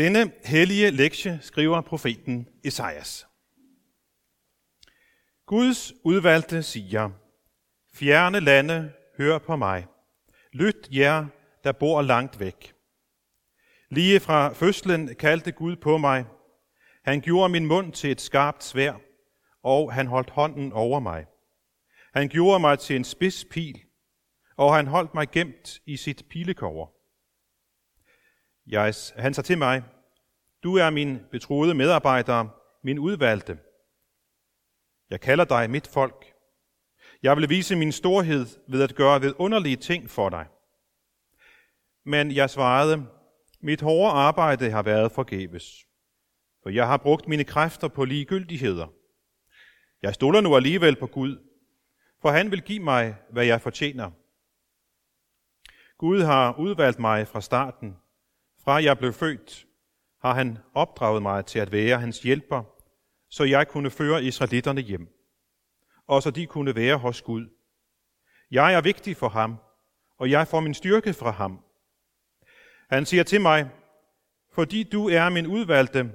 Denne hellige lektie skriver profeten Esajas. Guds udvalgte siger, Fjerne lande, hør på mig. Lyt jer, der bor langt væk. Lige fra fødslen kaldte Gud på mig. Han gjorde min mund til et skarpt svær, og han holdt hånden over mig. Han gjorde mig til en spids pil, og han holdt mig gemt i sit pilekover. Jeg, han sagde til mig, du er min betroede medarbejder, min udvalgte. Jeg kalder dig mit folk. Jeg vil vise min storhed ved at gøre ved underlige ting for dig. Men jeg svarede, mit hårde arbejde har været forgæves, for jeg har brugt mine kræfter på ligegyldigheder. Jeg stoler nu alligevel på Gud, for han vil give mig, hvad jeg fortjener. Gud har udvalgt mig fra starten. Fra jeg blev født, har han opdraget mig til at være hans hjælper, så jeg kunne føre israelitterne hjem, og så de kunne være hos Gud. Jeg er vigtig for ham, og jeg får min styrke fra ham. Han siger til mig, fordi du er min udvalgte,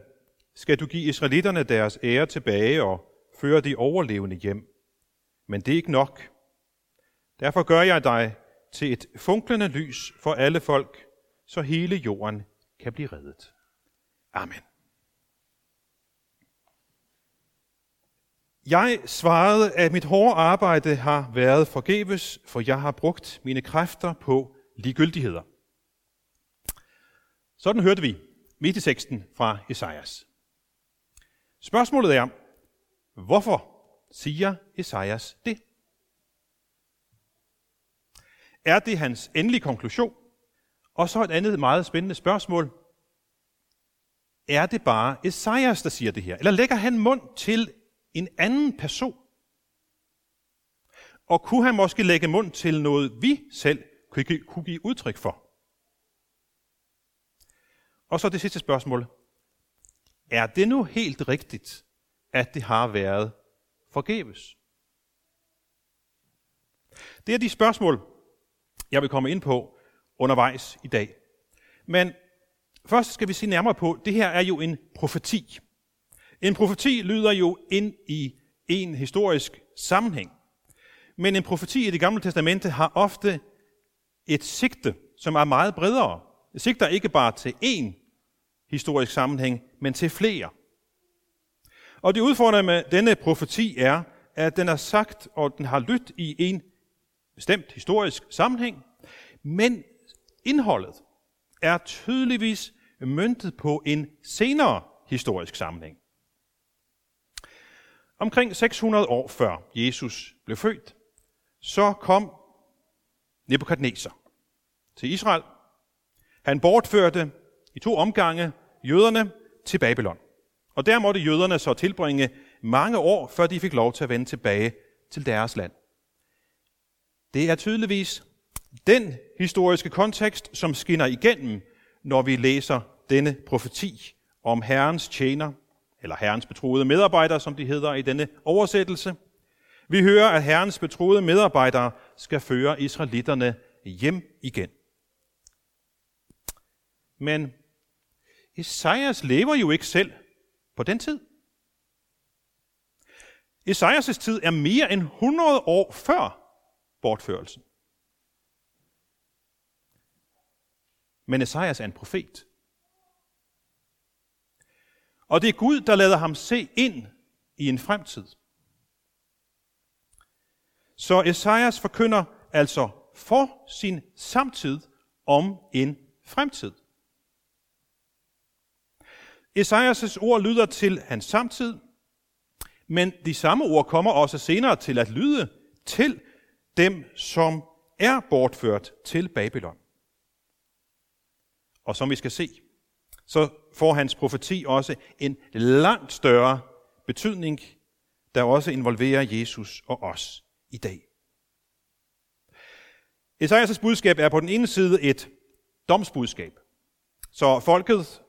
skal du give israelitterne deres ære tilbage og føre de overlevende hjem. Men det er ikke nok. Derfor gør jeg dig til et funklende lys for alle folk, så hele jorden kan blive reddet. Amen. Jeg svarede, at mit hårde arbejde har været forgæves, for jeg har brugt mine kræfter på ligegyldigheder. Sådan hørte vi midt i teksten fra Esajas. Spørgsmålet er, hvorfor siger Esajas det? Er det hans endelige konklusion? Og så et andet meget spændende spørgsmål. Er det bare Esajas, der siger det her? Eller lægger han mund til en anden person? Og kunne han måske lægge mund til noget, vi selv kunne give udtryk for? Og så det sidste spørgsmål. Er det nu helt rigtigt, at det har været forgæves? Det er de spørgsmål, jeg vil komme ind på undervejs i dag. Men først skal vi se nærmere på, det her er jo en profeti. En profeti lyder jo ind i en historisk sammenhæng. Men en profeti i det gamle testamente har ofte et sigte, som er meget bredere. Det sigter ikke bare til én historisk sammenhæng, men til flere. Og det udfordrende med denne profeti er, at den er sagt, og den har lyttet i en bestemt historisk sammenhæng, men indholdet er tydeligvis møntet på en senere historisk sammenhæng. Omkring 600 år før Jesus blev født, så kom Nebukadnesar til Israel. Han bortførte i to omgange jøderne til Babylon. Og der måtte jøderne så tilbringe mange år, før de fik lov til at vende tilbage til deres land. Det er tydeligvis den historiske kontekst, som skinner igennem, når vi læser denne profeti om Herrens tjener, eller Herrens betroede medarbejdere, som de hedder i denne oversættelse. Vi hører, at Herrens betroede medarbejdere skal føre israelitterne hjem igen. Men Esajas lever jo ikke selv på den tid. Esajas' tid er mere end 100 år før bortførelsen. Men Esajas er en profet. Og det er Gud, der lader ham se ind i en fremtid. Så Esajas forkynder altså for sin samtid om en fremtid. Esajas' ord lyder til hans samtid, men de samme ord kommer også senere til at lyde til dem, som er bortført til Babylon. Og som vi skal se, så får hans profeti også en langt større betydning, der også involverer Jesus og os i dag. Esajas' budskab er på den ene side et domsbudskab. Så folket,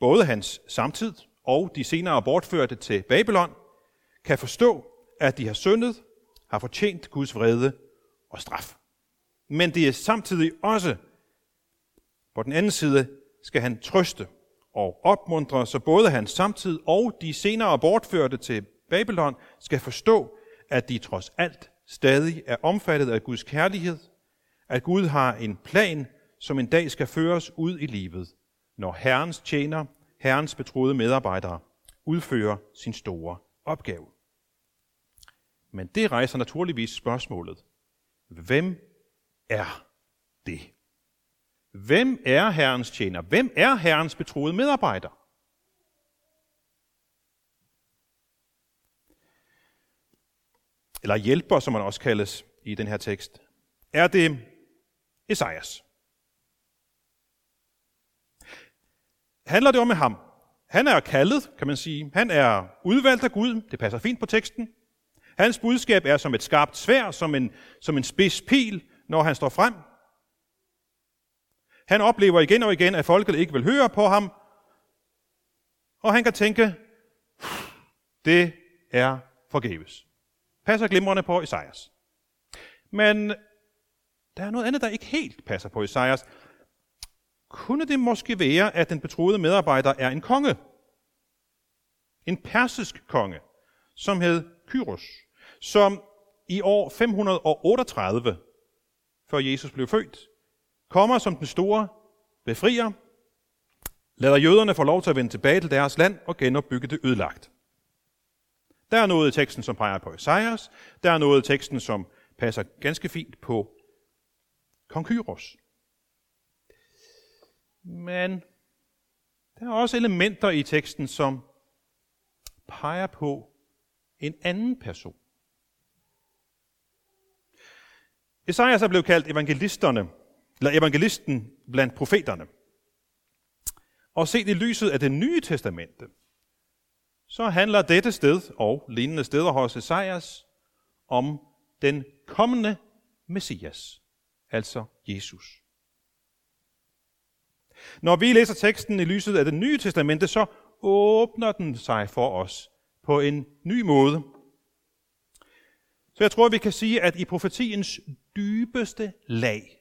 både hans samtid og de senere bortførte til Babylon, kan forstå, at de har syndet, har fortjent Guds vrede og straf. Men det er samtidig også på den anden side skal han trøste og opmuntre, så både hans samtid og de senere bortførte til Babylon skal forstå, at de trods alt stadig er omfattet af Guds kærlighed, at Gud har en plan, som en dag skal føres ud i livet, når Herrens tjener, Herrens betroede medarbejdere, udfører sin store opgave. Men det rejser naturligvis spørgsmålet. Hvem er det? Hvem er Herrens tjener? Hvem er Herrens betroede medarbejder? Eller hjælper, som man også kaldes i den her tekst. Er det Esajas? Handler det om med ham? Han er kaldet, kan man sige. Han er udvalgt af Gud. Det passer fint på teksten. Hans budskab er som et skarpt svær, som en, som en spids pil, når han står frem. Han oplever igen og igen, at folket ikke vil høre på ham, og han kan tænke, det er forgæves. Passer glimrende på Isaias. Men der er noget andet, der ikke helt passer på Isaias. Kunne det måske være, at den betroede medarbejder er en konge? En persisk konge, som hed Kyros, som i år 538, før Jesus blev født, kommer som den store befrier, lader jøderne få lov til at vende tilbage til deres land og genopbygge det ødelagt. Der er noget i teksten, som peger på Esajas. Der er noget i teksten, som passer ganske fint på kong Kyros. Men der er også elementer i teksten, som peger på en anden person. Esajas er blevet kaldt evangelisterne, eller evangelisten blandt profeterne. Og set i lyset af det nye testamente, så handler dette sted og lignende steder hos Esajas om den kommende Messias, altså Jesus. Når vi læser teksten i lyset af det nye testamente, så åbner den sig for os på en ny måde. Så jeg tror, vi kan sige, at i profetiens dybeste lag,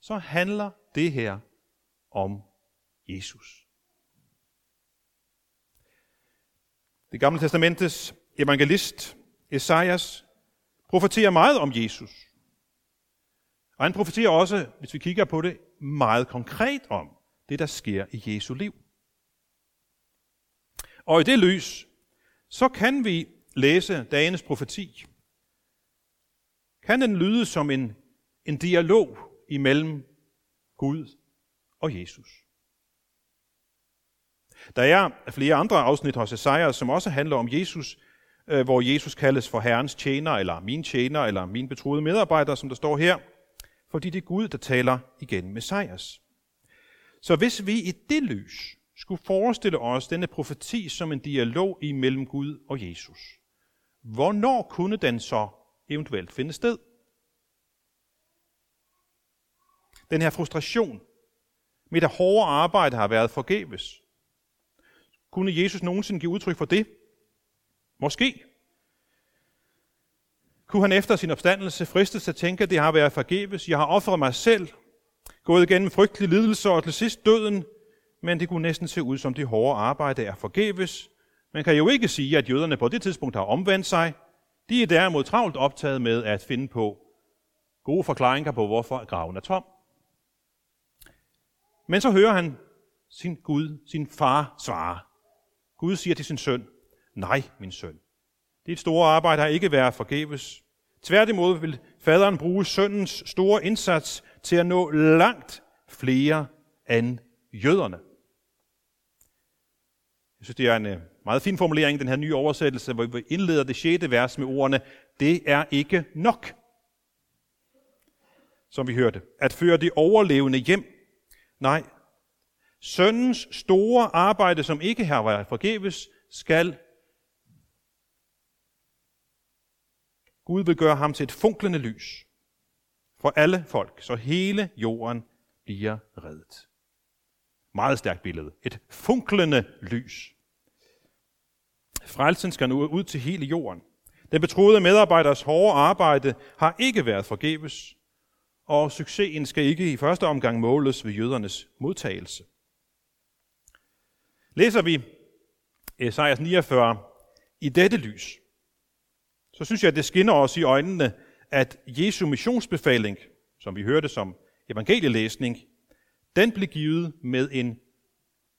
så handler det her om Jesus. Det gamle testamentes evangelist Esajas profeterer meget om Jesus. Og han profeterer også, hvis vi kigger på det, meget konkret om det, der sker i Jesu liv. Og i det lys, så kan vi læse dagens profeti. Kan den lyde som en, en dialog imellem Gud og Jesus. Der er flere andre afsnit hos Esajas, som også handler om Jesus, øh, hvor Jesus kaldes for Herrens tjener, eller min tjener, eller min betroede medarbejder, som der står her, fordi det er Gud, der taler igen med Esajas. Så hvis vi i det lys skulle forestille os denne profeti som en dialog imellem Gud og Jesus, hvornår kunne den så eventuelt finde sted? Den her frustration. Mit hårde arbejde har været forgæves. Kunne Jesus nogensinde give udtryk for det? Måske. Kunne han efter sin opstandelse fristes til at tænke, at det har været forgæves. Jeg har offret mig selv, gået igennem frygtelig lidelser og til sidst døden, men det kunne næsten se ud som det hårde arbejde er forgæves. Man kan jo ikke sige, at jøderne på det tidspunkt har omvendt sig. De er derimod travlt optaget med at finde på gode forklaringer på, hvorfor graven er tom. Men så hører han sin Gud, sin far svare. Gud siger til sin søn, nej, min søn. Dit store arbejde har ikke været forgæves. Tværtimod vil faderen bruge sønnens store indsats til at nå langt flere end jøderne. Jeg synes, det er en øh, meget fin formulering, den her nye oversættelse, hvor vi indleder det sjette vers med ordene, det er ikke nok. Som vi hørte. At føre de overlevende hjem Nej, søndens store arbejde, som ikke har været forgæves, skal Gud vil gøre ham til et funklende lys for alle folk, så hele jorden bliver reddet. Meget stærkt billede. Et funklende lys. Frelsen skal nu ud til hele jorden. Den betroede medarbejders hårde arbejde har ikke været forgæves og succesen skal ikke i første omgang måles ved jødernes modtagelse. Læser vi Esajas 49 i dette lys, så synes jeg, at det skinner os i øjnene, at Jesu missionsbefaling, som vi hørte som evangelielæsning, den blev givet med en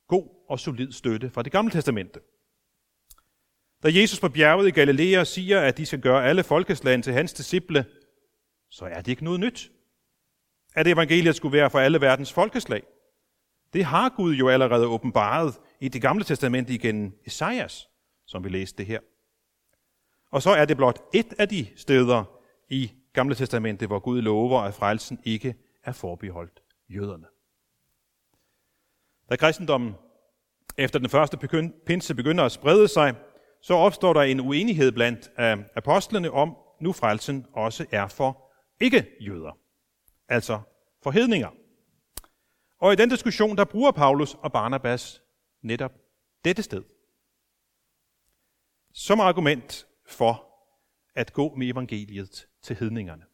god og solid støtte fra det gamle testamente. Da Jesus på bjerget i Galilea siger, at de skal gøre alle folkeslag til hans disciple, så er det ikke noget nyt. At evangeliet skulle være for alle verdens folkeslag. Det har Gud jo allerede åbenbaret i det gamle testamente igen Esajas, som vi læste det her. Og så er det blot et af de steder i gamle testamente, hvor Gud lover, at frelsen ikke er forbeholdt jøderne. Da kristendommen efter den første pinse begynder at sprede sig, så opstår der en uenighed blandt øh, apostlene om, nu frelsen også er for ikke-jøder, altså for hedninger. Og i den diskussion, der bruger Paulus og Barnabas netop dette sted som argument for at gå med evangeliet til hedningerne.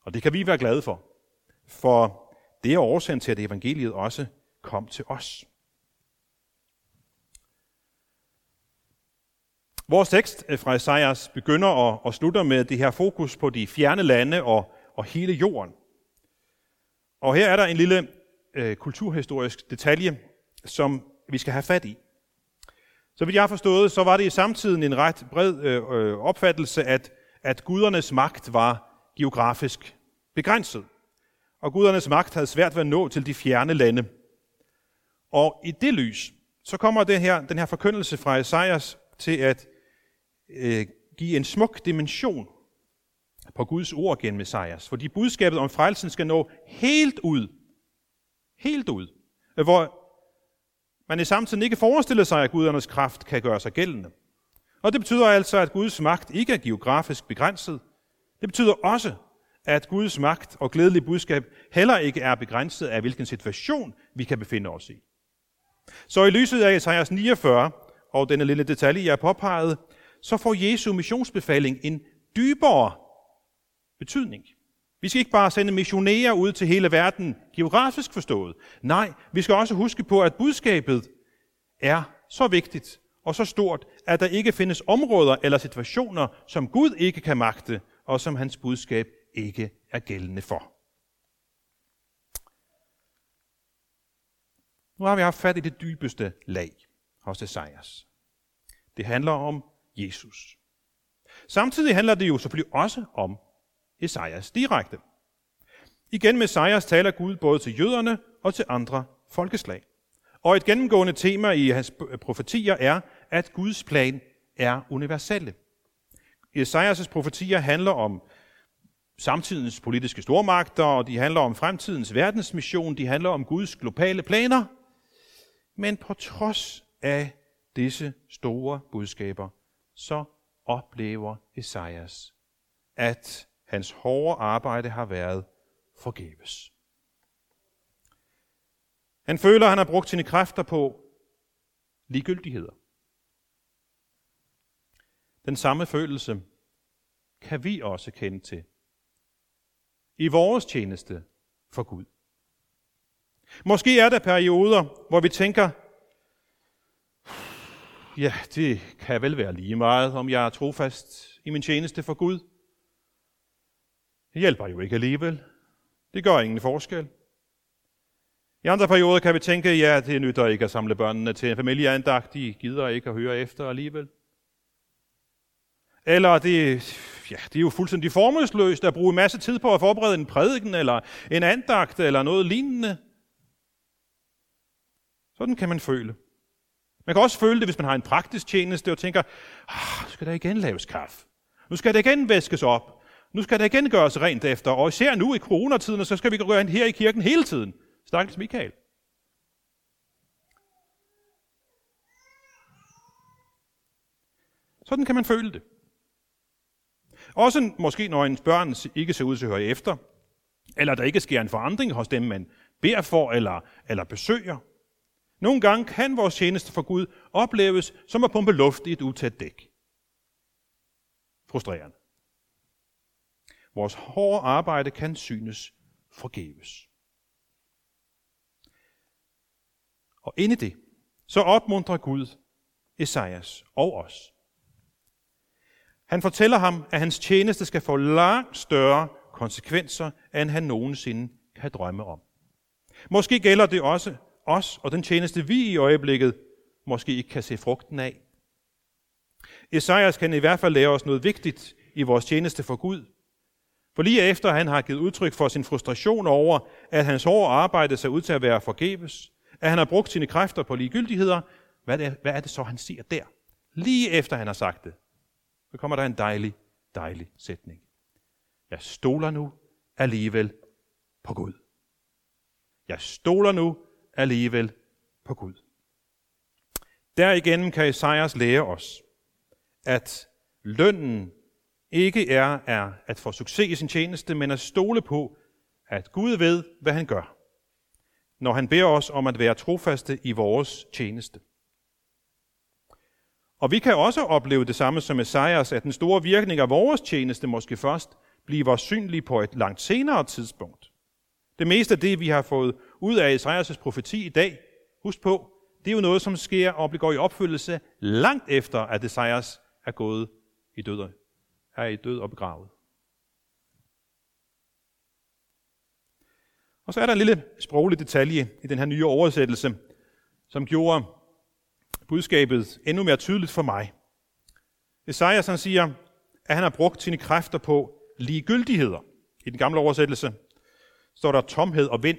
Og det kan vi være glade for, for det er årsagen til, at evangeliet også kom til os. Vores tekst øh, fra Esajas begynder og, og slutter med det her fokus på de fjerne lande og, og hele jorden. Og her er der en lille øh, kulturhistorisk detalje, som vi skal have fat i. Så vidt jeg har forstået, så var det i samtiden en ret bred øh, øh opfattelse, at, at gudernes magt var geografisk begrænset. Og gudernes magt havde svært ved at nå til de fjerne lande. Og i det lys, så kommer den her, den her forkyndelse fra Esajas til at øh, give en smuk dimension på Guds ord gennem Messias. Fordi budskabet om frelsen skal nå helt ud. Helt ud. Øh, hvor man i samtiden ikke forestiller sig, at gudernes kraft kan gøre sig gældende. Og det betyder altså, at Guds magt ikke er geografisk begrænset. Det betyder også, at Guds magt og glædelig budskab heller ikke er begrænset af, hvilken situation vi kan befinde os i. Så i lyset af Esajas 49 og denne lille detalje, jeg påpegede, så får Jesu missionsbefaling en dybere betydning. Vi skal ikke bare sende missionærer ud til hele verden, geografisk forstået. Nej, vi skal også huske på, at budskabet er så vigtigt og så stort, at der ikke findes områder eller situationer, som Gud ikke kan magte, og som hans budskab ikke er gældende for. Nu har vi haft fat i det dybeste lag hos Esajas. Det handler om Jesus. Samtidig handler det jo selvfølgelig også om Esajas direkte. Igen med Esajas taler Gud både til jøderne og til andre folkeslag. Og et gennemgående tema i hans profetier er, at Guds plan er universelle. Esajas' profetier handler om samtidens politiske stormagter, og de handler om fremtidens verdensmission, de handler om Guds globale planer. Men på trods af disse store budskaber, så oplever Esajas, at Hans hårde arbejde har været forgæves. Han føler, at han har brugt sine kræfter på ligegyldigheder. Den samme følelse kan vi også kende til i vores tjeneste for Gud. Måske er der perioder, hvor vi tænker, ja, det kan vel være lige meget, om jeg er trofast i min tjeneste for Gud. Det hjælper jo ikke alligevel. Det gør ingen forskel. I andre perioder kan vi tænke, ja, det nytter ikke at samle børnene til en familieandagt. De gider ikke at høre efter alligevel. Eller det, ja, det er jo fuldstændig formålsløst at bruge en masse tid på at forberede en prædiken, eller en andagt, eller noget lignende. Sådan kan man føle. Man kan også føle det, hvis man har en praktisk tjeneste og tænker, ah, nu skal der igen laves kaffe. Nu skal der igen væskes op. Nu skal der igen gøres rent efter, og især nu i coronatiden, så skal vi gå her i kirken hele tiden. Stakkels Michael. Sådan kan man føle det. Også måske når ens børn ikke ser ud til at høre efter, eller der ikke sker en forandring hos dem, man beder for eller, eller besøger. Nogle gange kan vores tjeneste for Gud opleves som at pumpe luft i et utæt dæk. Frustrerende. Vores hårde arbejde kan synes forgæves. Og inde i det, så opmuntrer Gud Esajas og os. Han fortæller ham, at hans tjeneste skal få langt større konsekvenser, end han nogensinde kan drømme om. Måske gælder det også os og den tjeneste, vi i øjeblikket måske ikke kan se frugten af. Esajas kan i hvert fald lære os noget vigtigt i vores tjeneste for Gud. For lige efter han har givet udtryk for sin frustration over, at hans hårde arbejde ser ud til at være forgæves, at han har brugt sine kræfter på ligegyldigheder, hvad er, hvad er det så, han siger der? Lige efter han har sagt det, så kommer der en dejlig, dejlig sætning. Jeg stoler nu alligevel på Gud. Jeg stoler nu alligevel på Gud. Derigennem kan Esajas lære os, at lønnen ikke er, er at få succes i sin tjeneste, men at stole på, at Gud ved, hvad han gør, når han beder os om at være trofaste i vores tjeneste. Og vi kan også opleve det samme som Esajas, at den store virkning af vores tjeneste måske først bliver synlig på et langt senere tidspunkt. Det meste af det, vi har fået ud af Esajas' profeti i dag, husk på, det er jo noget, som sker og går i opfyldelse langt efter, at Esajas er gået i død, er i død og begravet. Og så er der en lille sproglig detalje i den her nye oversættelse, som gjorde budskabet endnu mere tydeligt for mig. Esajas han siger, at han har brugt sine kræfter på ligegyldigheder. I den gamle oversættelse står der tomhed og vind.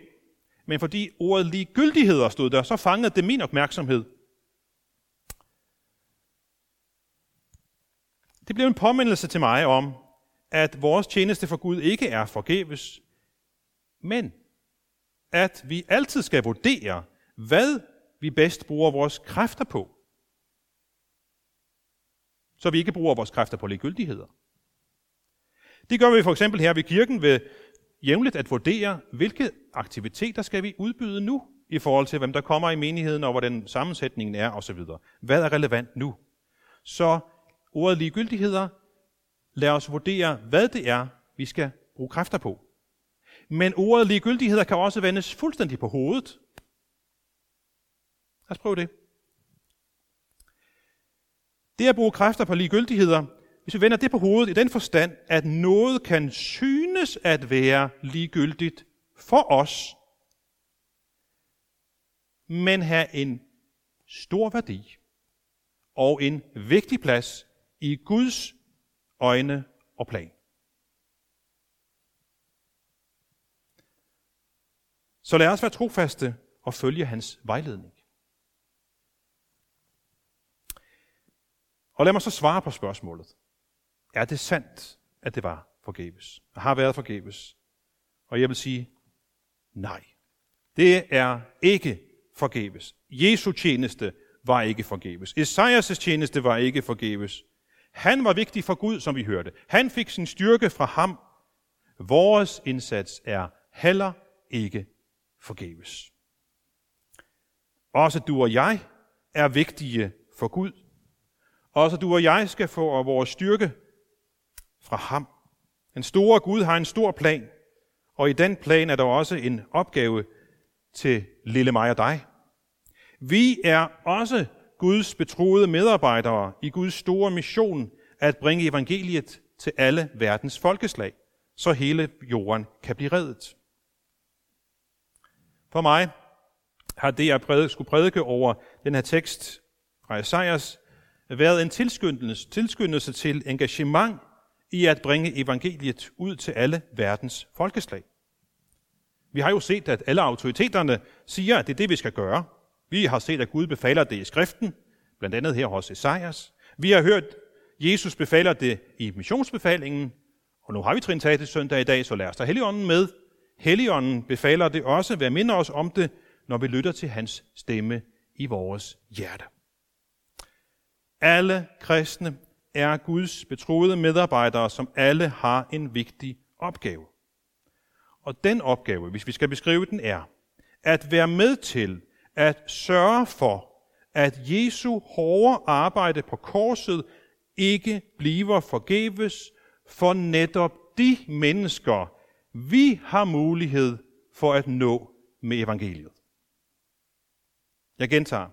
Men fordi ordet ligegyldigheder stod der, så fangede det min opmærksomhed. Det blev en påmindelse til mig om, at vores tjeneste for Gud ikke er forgæves, men at vi altid skal vurdere, hvad vi bedst bruger vores kræfter på. Så vi ikke bruger vores kræfter på ligegyldigheder. Det gør vi for eksempel her ved kirken ved jævnligt at vurdere, hvilke aktiviteter skal vi udbyde nu i forhold til, hvem der kommer i menigheden, og hvordan sammensætningen er osv. Hvad er relevant nu? Så ordet ligegyldigheder, lad os vurdere, hvad det er, vi skal bruge kræfter på. Men ordet ligegyldigheder kan også vendes fuldstændig på hovedet. Lad os prøve det. Det at bruge kræfter på ligegyldigheder, hvis vi vender det på hovedet i den forstand, at noget kan synes at være ligegyldigt for os, men have en stor værdi og en vigtig plads i Guds øjne og plan. Så lad os være trofaste og følge hans vejledning. Og lad mig så svare på spørgsmålet. Er det sandt, at det var forgæves? Og har været forgæves? Og jeg vil sige, nej. Det er ikke forgæves. Jesu tjeneste var ikke forgæves. Esajas' tjeneste var ikke forgæves. Han var vigtig for Gud, som vi hørte. Han fik sin styrke fra ham. Vores indsats er heller ikke forgæves. Også du og jeg er vigtige for Gud. Også du og jeg skal få vores styrke fra ham. Den store Gud har en stor plan, og i den plan er der også en opgave til lille mig og dig. Vi er også Guds betroede medarbejdere i Guds store mission at bringe evangeliet til alle verdens folkeslag, så hele jorden kan blive reddet. For mig har det, jeg prædike, skulle prædike over den her tekst fra Esajas, været en tilskyndelse, tilskyndelse til engagement i at bringe evangeliet ud til alle verdens folkeslag. Vi har jo set, at alle autoriteterne siger, at det er det, vi skal gøre. Vi har set, at Gud befaler det i skriften, blandt andet her hos Esajas. Vi har hørt, Jesus befaler det i missionsbefalingen, og nu har vi Trinitatis søndag i dag, så lad os tage Helligånden med. Helligånden befaler det også, vær minde os om det, når vi lytter til hans stemme i vores hjerte. Alle kristne er Guds betroede medarbejdere, som alle har en vigtig opgave. Og den opgave, hvis vi skal beskrive den, er at være med til at sørge for, at Jesu hårde arbejde på korset ikke bliver forgæves for netop de mennesker, vi har mulighed for at nå med evangeliet. Jeg gentager.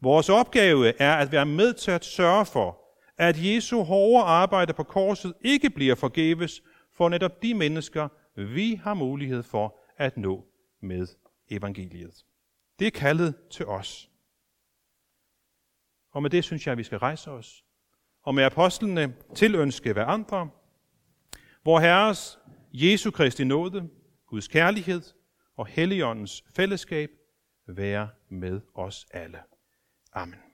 Vores opgave er at være med til at sørge for, at Jesu hårde arbejde på korset ikke bliver forgæves for netop de mennesker, vi har mulighed for at nå med evangeliet. Det er kaldet til os. Og med det synes jeg, at vi skal rejse os. Og med apostlene tilønske hver andre, hvor Herres Jesu Kristi nåde, Guds kærlighed og Helligåndens fællesskab være med os alle. Amen.